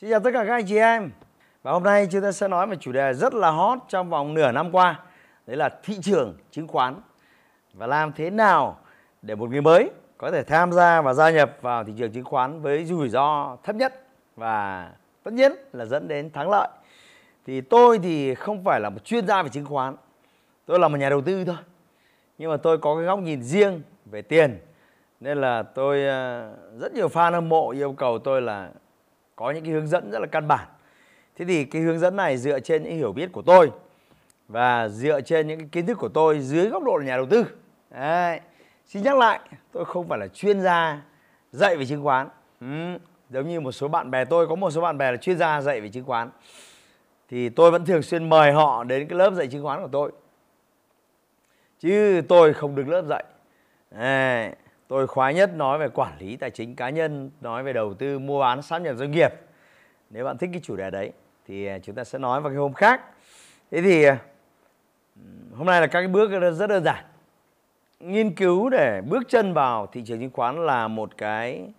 Xin chào tất cả các anh chị em. Và hôm nay chúng ta sẽ nói về chủ đề rất là hot trong vòng nửa năm qua. Đấy là thị trường chứng khoán. Và làm thế nào để một người mới có thể tham gia và gia nhập vào thị trường chứng khoán với rủi ro thấp nhất Và tất nhiên là dẫn đến thắng lợi. Thì tôi thì không phải là một chuyên gia về chứng khoán. Tôi là một nhà đầu tư thôi. Nhưng mà tôi có cái góc nhìn riêng về tiền. Nên là tôi ờ, rất nhiều fan hâm mộ yêu cầu tôi là có những cái hướng dẫn rất là căn bản thế thì cái hướng dẫn này dựa trên những hiểu biết của tôi và dựa trên những cái kiến thức của tôi dưới góc độ là nhà đầu tư Đấy. xin nhắc lại, tôi không phải là chuyên gia dạy về chứng khoán ừ. giống như một số bạn bè tôi, có một số bạn bè là chuyên gia dạy về chứng khoán thì tôi vẫn thường xuyên mời họ đến cái lớp dạy chứng khoán của tôi chứ tôi không được lớp dạy Đấy tôi khoái nhất nói về quản lý tài chính cá nhân, nói về đầu tư, mua bán, sáp nhập doanh nghiệp. Nếu bạn thích cái chủ đề đấy thì à, chúng ta sẽ nói vào cái hôm khác. Thế thì à, hôm nay là các cái bước rất đơn giản. Nghiên cứu để bước chân vào thị trường chứng khoán là một cái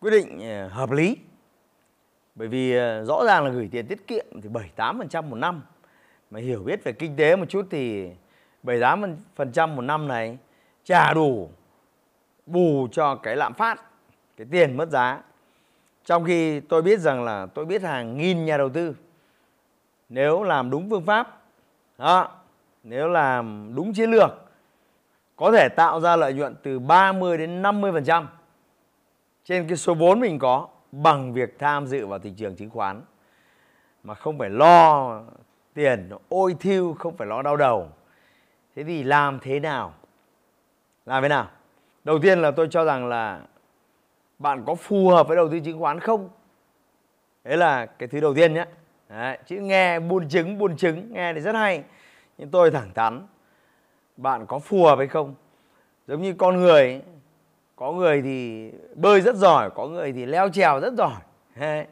quyết định à, hợp lý. Bởi vì rõ ràng là gửi tiền tiết kiệm thì 7 8% một năm. Mà hiểu biết về kinh tế một chút thì 7 8% một năm này trả đủ bù cho cái lạm phát cái tiền mất giá. Trong khi tôi biết rằng là tôi biết hàng nghìn nhà đầu tư nếu làm đúng phương pháp đó, nếu làm đúng chiến lược có thể tạo ra lợi nhuận từ 30 đến 50% trên cái số vốn mình có bằng việc tham dự vào thị trường chứng khoán. Mà không phải lo tiền ôi thiêu không phải lo đau đầu. Thế thì làm thế nào? Làm thế nào? Đầu tiên là tôi cho rằng là bạn có phù hợp với đầu tư chứng khoán không? Đấy là cái thứ đầu tiên nhé. Đấy, chứ nghe buôn chứng buôn chứng nghe thì rất hay. Nhưng tôi thẳng thắn bạn có phù hợp hay không? Giống như con người có người thì bơi rất giỏi có người thì leo trèo rất giỏi. Đấy.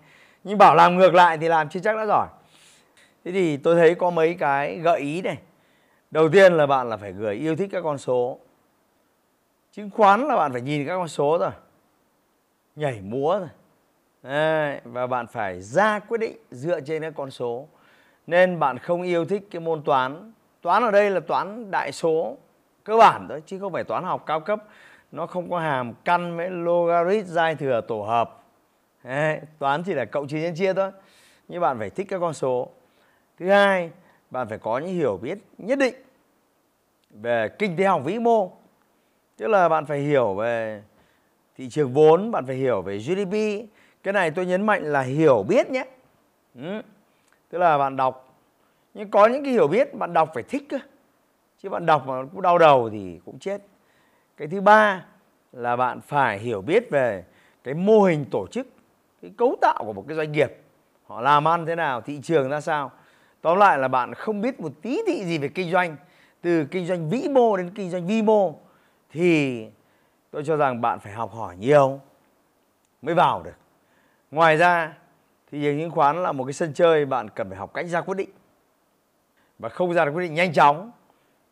nhưng bảo làm ngược lại thì làm chưa chắc đã giỏi. Thế thì tôi thấy có mấy cái gợi ý này. Đầu tiên là bạn là phải người yêu thích các con số chứng khoán là bạn phải nhìn các con số rồi nhảy múa rồi Đấy, và bạn phải ra quyết định dựa trên các con số. Nên bạn không yêu thích cái môn toán. Toán ở đây là toán đại số cơ bản thôi chứ không phải toán học cao cấp. Nó không có hàm căn với logarit giai thừa tổ hợp. Đấy, toán chỉ là cộng trừ nhân chia thôi. Nhưng bạn phải thích các con số. Thứ hai bạn phải có những hiểu biết nhất định về kinh tế học vĩ mô tức là bạn phải hiểu về thị trường vốn, bạn phải hiểu về GDP cái này tôi nhấn mạnh là hiểu biết nhé. Ừ. tức là bạn đọc. Nhưng có những cái hiểu biết, bạn đọc phải thích cơ. Chứ bạn đọc mà cũng đau đầu thì cũng chết. Cái thứ ba là bạn phải hiểu biết về cái mô hình tổ chức, cái cấu tạo của một cái doanh nghiệp. Họ làm ăn thế nào, thị trường ra sao. Tóm lại là bạn không biết một tí thị gì về kinh doanh, từ kinh doanh vĩ mô đến kinh doanh vi mô thì tôi cho rằng bạn phải học hỏi nhiều mới vào được. Ngoài ra thì trường chứng khoán là một cái sân chơi bạn cần phải học cách ra quyết định. Và không ra được quyết định nhanh chóng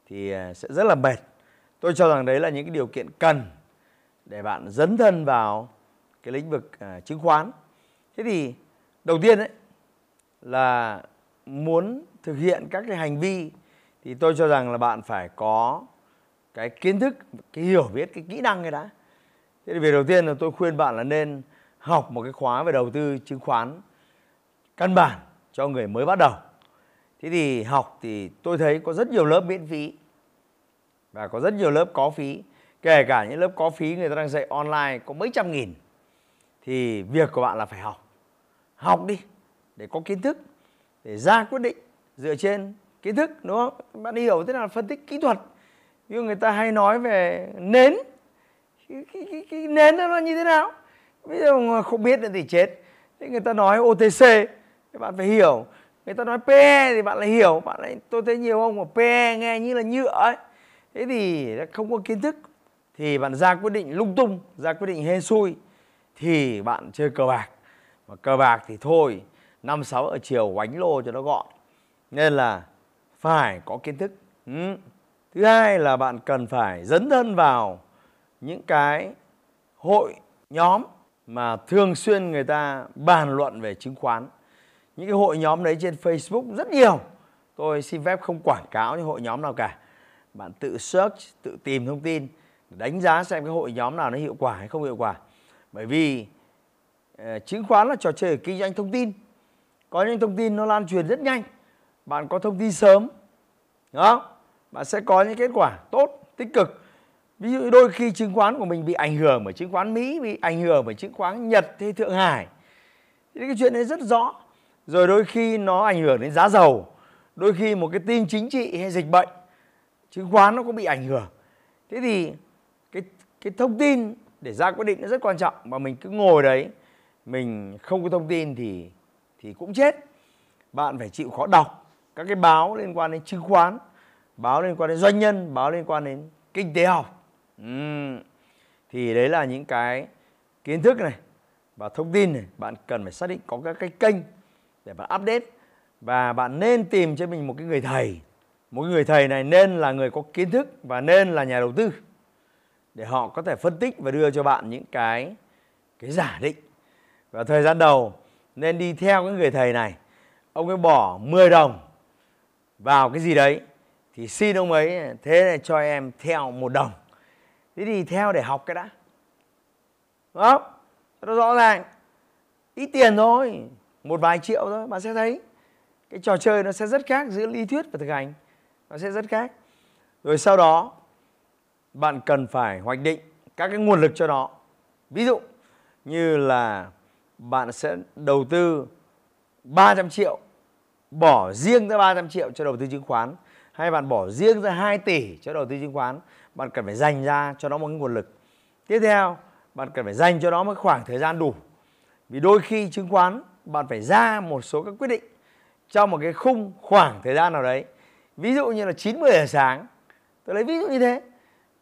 thì à, sẽ rất là mệt. Tôi cho rằng đấy là những cái điều kiện cần để bạn dấn thân vào cái lĩnh vực à, chứng khoán. Thế thì đầu tiên đấy là muốn thực hiện các cái hành vi thì tôi cho rằng là bạn phải có cái kiến thức, cái hiểu biết, cái kỹ năng cái đã. Thế thì việc đầu tiên là tôi khuyên bạn là nên học một cái khóa về đầu tư chứng khoán căn bản cho người mới bắt đầu. Thế thì học thì tôi thấy có rất nhiều lớp miễn phí và có rất nhiều lớp có phí. Kể cả những lớp có phí người ta đang dạy online có mấy trăm nghìn, thì việc của bạn là phải học. Học đi để có kiến thức, để ra quyết định dựa trên kiến thức, đúng không? Bạn hiểu thế nào phân tích kỹ thuật như người ta hay nói về nến. Cái, cái, cái, cái nến nó như thế nào? Bây giờ mà không biết thì chết. Thế người ta nói OTC thì bạn phải hiểu. Người ta nói PE thì bạn lại hiểu. Bạn lại tôi thấy nhiều ông mà PE nghe như là nhựa ấy. Thế thì không có kiến thức thì bạn ra quyết định lung tung ra quyết định hên xui thì bạn chơi cờ bạc. Mà cờ bạc thì thôi năm sáu ở chiều oánh lô cho nó gọn. Nên là phải có kiến thức. Ừ thứ hai là bạn cần phải dấn thân vào những cái hội nhóm mà thường xuyên người ta bàn luận về chứng khoán. Những cái hội nhóm đấy trên Facebook rất nhiều. Tôi xin phép không quảng cáo những hội nhóm nào cả. Bạn tự search, tự tìm thông tin, đánh giá xem cái hội nhóm nào nó hiệu quả hay không hiệu quả. Bởi vì ờ, chứng khoán là trò chơi kinh doanh thông tin. Có những thông tin nó lan truyền rất nhanh. Bạn có thông tin sớm, đúng không? Bạn sẽ có những kết quả tốt, tích cực. Ví dụ đôi khi chứng khoán của mình bị ảnh hưởng bởi chứng khoán mỹ, bị ảnh hưởng bởi chứng khoán nhật hay thượng hải. Thì cái chuyện đấy rất rõ. Rồi đôi khi nó ảnh hưởng đến giá dầu. Đôi khi một cái tin chính trị hay dịch bệnh, chứng khoán nó cũng bị ảnh hưởng. Thế thì cái cái thông tin để ra quyết định nó rất quan trọng, mà mình cứ ngồi đấy, mình không có thông tin thì thì cũng chết. Bạn phải chịu khó đọc các cái báo liên quan đến chứng khoán báo liên quan đến doanh nhân, báo liên quan đến kinh tế học. Uhm. thì đấy là những cái kiến thức này và thông tin này bạn cần phải xác định có các cái kênh để bạn update. Và bạn nên tìm cho mình một cái người thầy. Một người thầy này nên là người có kiến thức và nên là nhà đầu tư để họ có thể phân tích và đưa cho bạn những cái cái giả định. Và thời gian đầu nên đi theo cái người thầy này. Ông ấy bỏ 10 đồng vào cái gì đấy thì xin ông ấy thế này cho em theo một đồng. Thế thì theo để học cái đã. Đúng không? Nó rõ ràng. Ít tiền thôi, một vài triệu thôi, bạn sẽ thấy. Cái trò chơi nó sẽ rất khác giữa lý thuyết và thực hành. Nó sẽ rất khác. Rồi sau đó, bạn cần phải hoạch định các cái nguồn lực cho nó. Ví dụ như là bạn sẽ đầu tư 300 triệu, bỏ riêng ra 300 triệu cho đầu tư chứng khoán hay bạn bỏ riêng ra 2 tỷ cho đầu tư chứng khoán, bạn cần phải dành ra cho nó một cái nguồn lực. Tiếp theo, bạn cần phải dành cho nó một khoảng thời gian đủ. Vì đôi khi chứng khoán, bạn phải ra một số các quyết định trong một cái khung khoảng thời gian nào đấy. Ví dụ như là 90 giờ sáng, tôi lấy ví dụ như thế,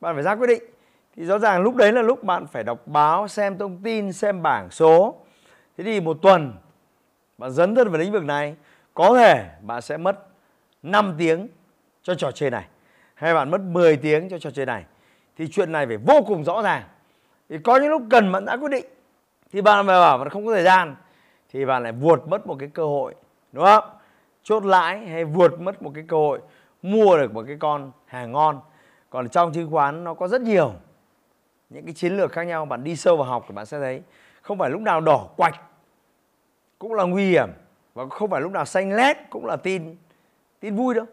bạn phải ra quyết định. Thì rõ ràng lúc đấy là lúc bạn phải đọc báo, xem thông tin, xem bảng số. Thế thì một tuần, bạn dấn thân vào lĩnh vực này, có thể bạn sẽ mất 5 tiếng cho trò chơi này. Hay bạn mất 10 tiếng cho trò chơi này. Thì chuyện này phải vô cùng rõ ràng. Thì có những lúc cần bạn đã quyết định, thì bạn mà bảo bạn không có thời gian, thì bạn lại vuột mất một cái cơ hội, đúng không? Chốt lãi hay vuột mất một cái cơ hội, mua được một cái con hàng ngon. Còn trong chứng khoán nó có rất nhiều những cái chiến lược khác nhau, bạn đi sâu vào học thì bạn sẽ thấy không phải lúc nào đỏ quạch cũng là nguy hiểm và không phải lúc nào xanh lét cũng là tin tin vui đâu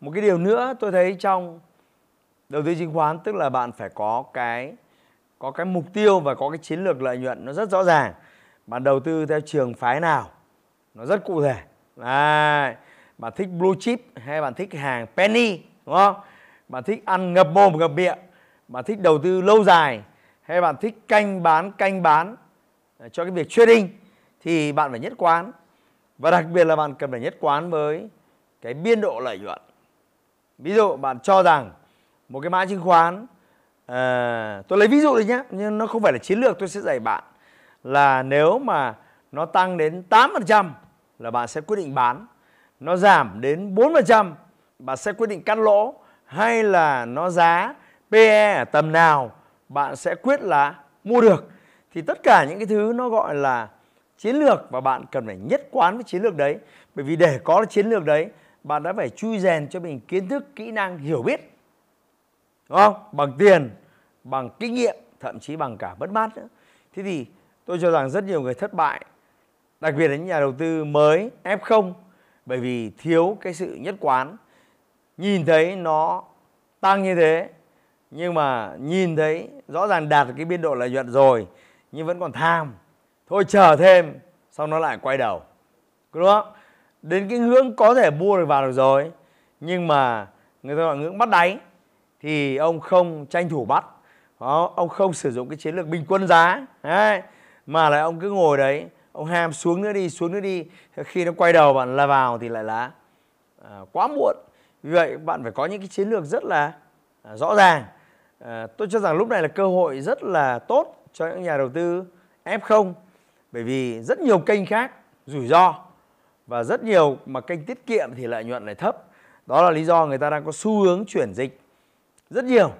một cái điều nữa tôi thấy trong đầu tư chứng khoán tức là bạn phải có cái có cái mục tiêu và có cái chiến lược lợi nhuận nó rất rõ ràng. Bạn đầu tư theo trường phái nào nó rất cụ thể. À, bạn thích blue chip hay bạn thích hàng penny đúng không? Bạn thích ăn ngập mồm ngập miệng. Bạn thích đầu tư lâu dài hay bạn thích canh bán canh bán à, cho cái việc trading thì bạn phải nhất quán. Và đặc biệt là bạn cần phải nhất quán với cái biên độ lợi nhuận ví dụ bạn cho rằng một cái mã chứng khoán à, tôi lấy ví dụ đi nhé nhưng nó không phải là chiến lược tôi sẽ dạy bạn là nếu mà nó tăng đến 8% là bạn sẽ quyết định bán. Nó giảm đến 4% bạn sẽ quyết định cắt lỗ. Hay là nó giá PE ở tầm nào bạn sẽ quyết là mua được. Thì tất cả những cái thứ nó gọi là chiến lược và bạn cần phải nhất quán với chiến lược đấy. Bởi vì để có chiến lược đấy bạn đã phải chui rèn cho mình kiến thức, kỹ năng, hiểu biết. Đúng không? Bằng tiền, bằng kinh nghiệm, thậm chí bằng cả mất mát nữa. Thế thì tôi cho rằng rất nhiều người thất bại, đặc biệt là những nhà đầu tư mới F0 bởi vì thiếu cái sự nhất quán. Nhìn thấy nó tăng như thế, nhưng mà nhìn thấy rõ ràng đạt cái biên độ lợi nhuận rồi, nhưng vẫn còn tham. Thôi chờ thêm, xong nó lại quay đầu. Đúng không? Đến cái ngưỡng có thể mua được vào được rồi. Nhưng mà người ta gọi ngưỡng bắt đáy thì ông không tranh thủ bắt. Đó, ông không sử dụng cái chiến lược bình quân giá. Đấy, mà lại ông cứ ngồi đấy ông ham xuống nữa đi xuống nữa đi. Khi nó quay đầu bạn là vào thì lại là à, quá muộn. Vì vậy bạn phải có những cái chiến lược rất là à, rõ ràng. À, tôi cho rằng lúc này là cơ hội rất là tốt cho những nhà đầu tư F0 bởi vì rất nhiều kênh khác rủi ro và rất nhiều mà kênh tiết kiệm thì lợi nhuận lại thấp đó là lý do người ta đang có xu hướng chuyển dịch rất nhiều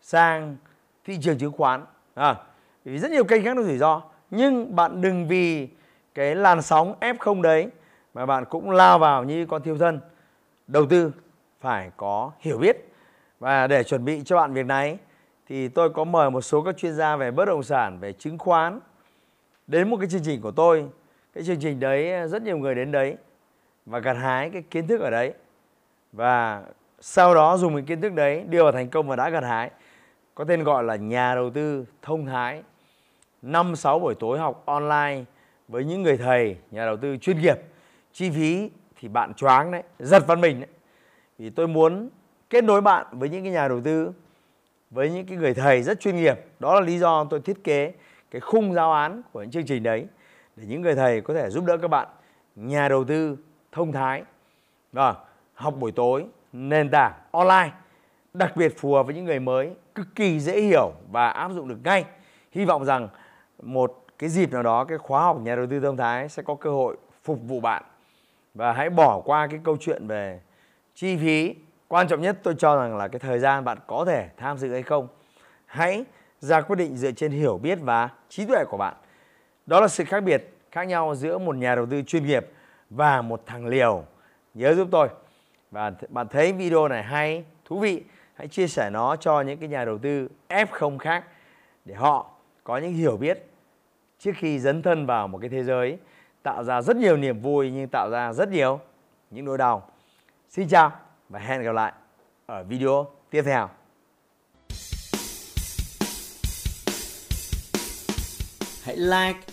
sang thị trường chứng khoán à, vì rất nhiều kênh khác nó rủi ro nhưng bạn đừng vì cái làn sóng F0 đấy mà bạn cũng lao vào như con thiêu thân. Đầu tư phải có hiểu biết và để chuẩn bị cho bạn việc này thì tôi có mời một số các chuyên gia về bất động sản, về chứng khoán đến một cái chương trình của tôi. Cái chương trình đấy ờ, rất nhiều người đến đấy và gặt hái cái kiến thức ở đấy. Và sau đó dùng cái kiến thức đấy đưa vào thành công và đã gặt hái. Có tên gọi là nhà đầu tư thông thái. 5 6 buổi tối học online với những người thầy, nhà đầu tư chuyên nghiệp. Chi phí thì bạn choáng đấy, giật văn mình đấy. Vì tôi muốn kết nối bạn với những cái nhà đầu tư với những cái người thầy rất chuyên nghiệp đó là lý do tôi thiết kế cái khung giáo án của những chương trình đấy để những người thầy có thể giúp đỡ các bạn. Nhà đầu tư thông thái và học buổi tối, nền tảng online, đặc biệt phù hợp với những người mới, cực kỳ dễ hiểu và áp dụng được ngay. Hy vọng rằng một cái dịp nào đó, cái khóa học nhà đầu tư thông thái sẽ có cơ hội phục vụ bạn. Và hãy bỏ qua cái câu chuyện về chi phí. Quan trọng nhất tôi cho rằng là cái thời gian bạn có thể tham dự hay không. Hãy ra quyết định dựa trên hiểu biết và trí tuệ của bạn đó là sự khác biệt khác nhau giữa một nhà đầu tư chuyên nghiệp và một thằng liều nhớ giúp tôi và bạn thấy video này hay, thú vị hãy chia sẻ nó cho những cái nhà đầu tư F0 khác để họ có những hiểu biết trước khi dấn thân vào một cái thế giới tạo ra rất nhiều niềm vui nhưng tạo ra rất nhiều những nỗi đau. Xin chào và hẹn gặp lại ở video tiếp theo. Hãy like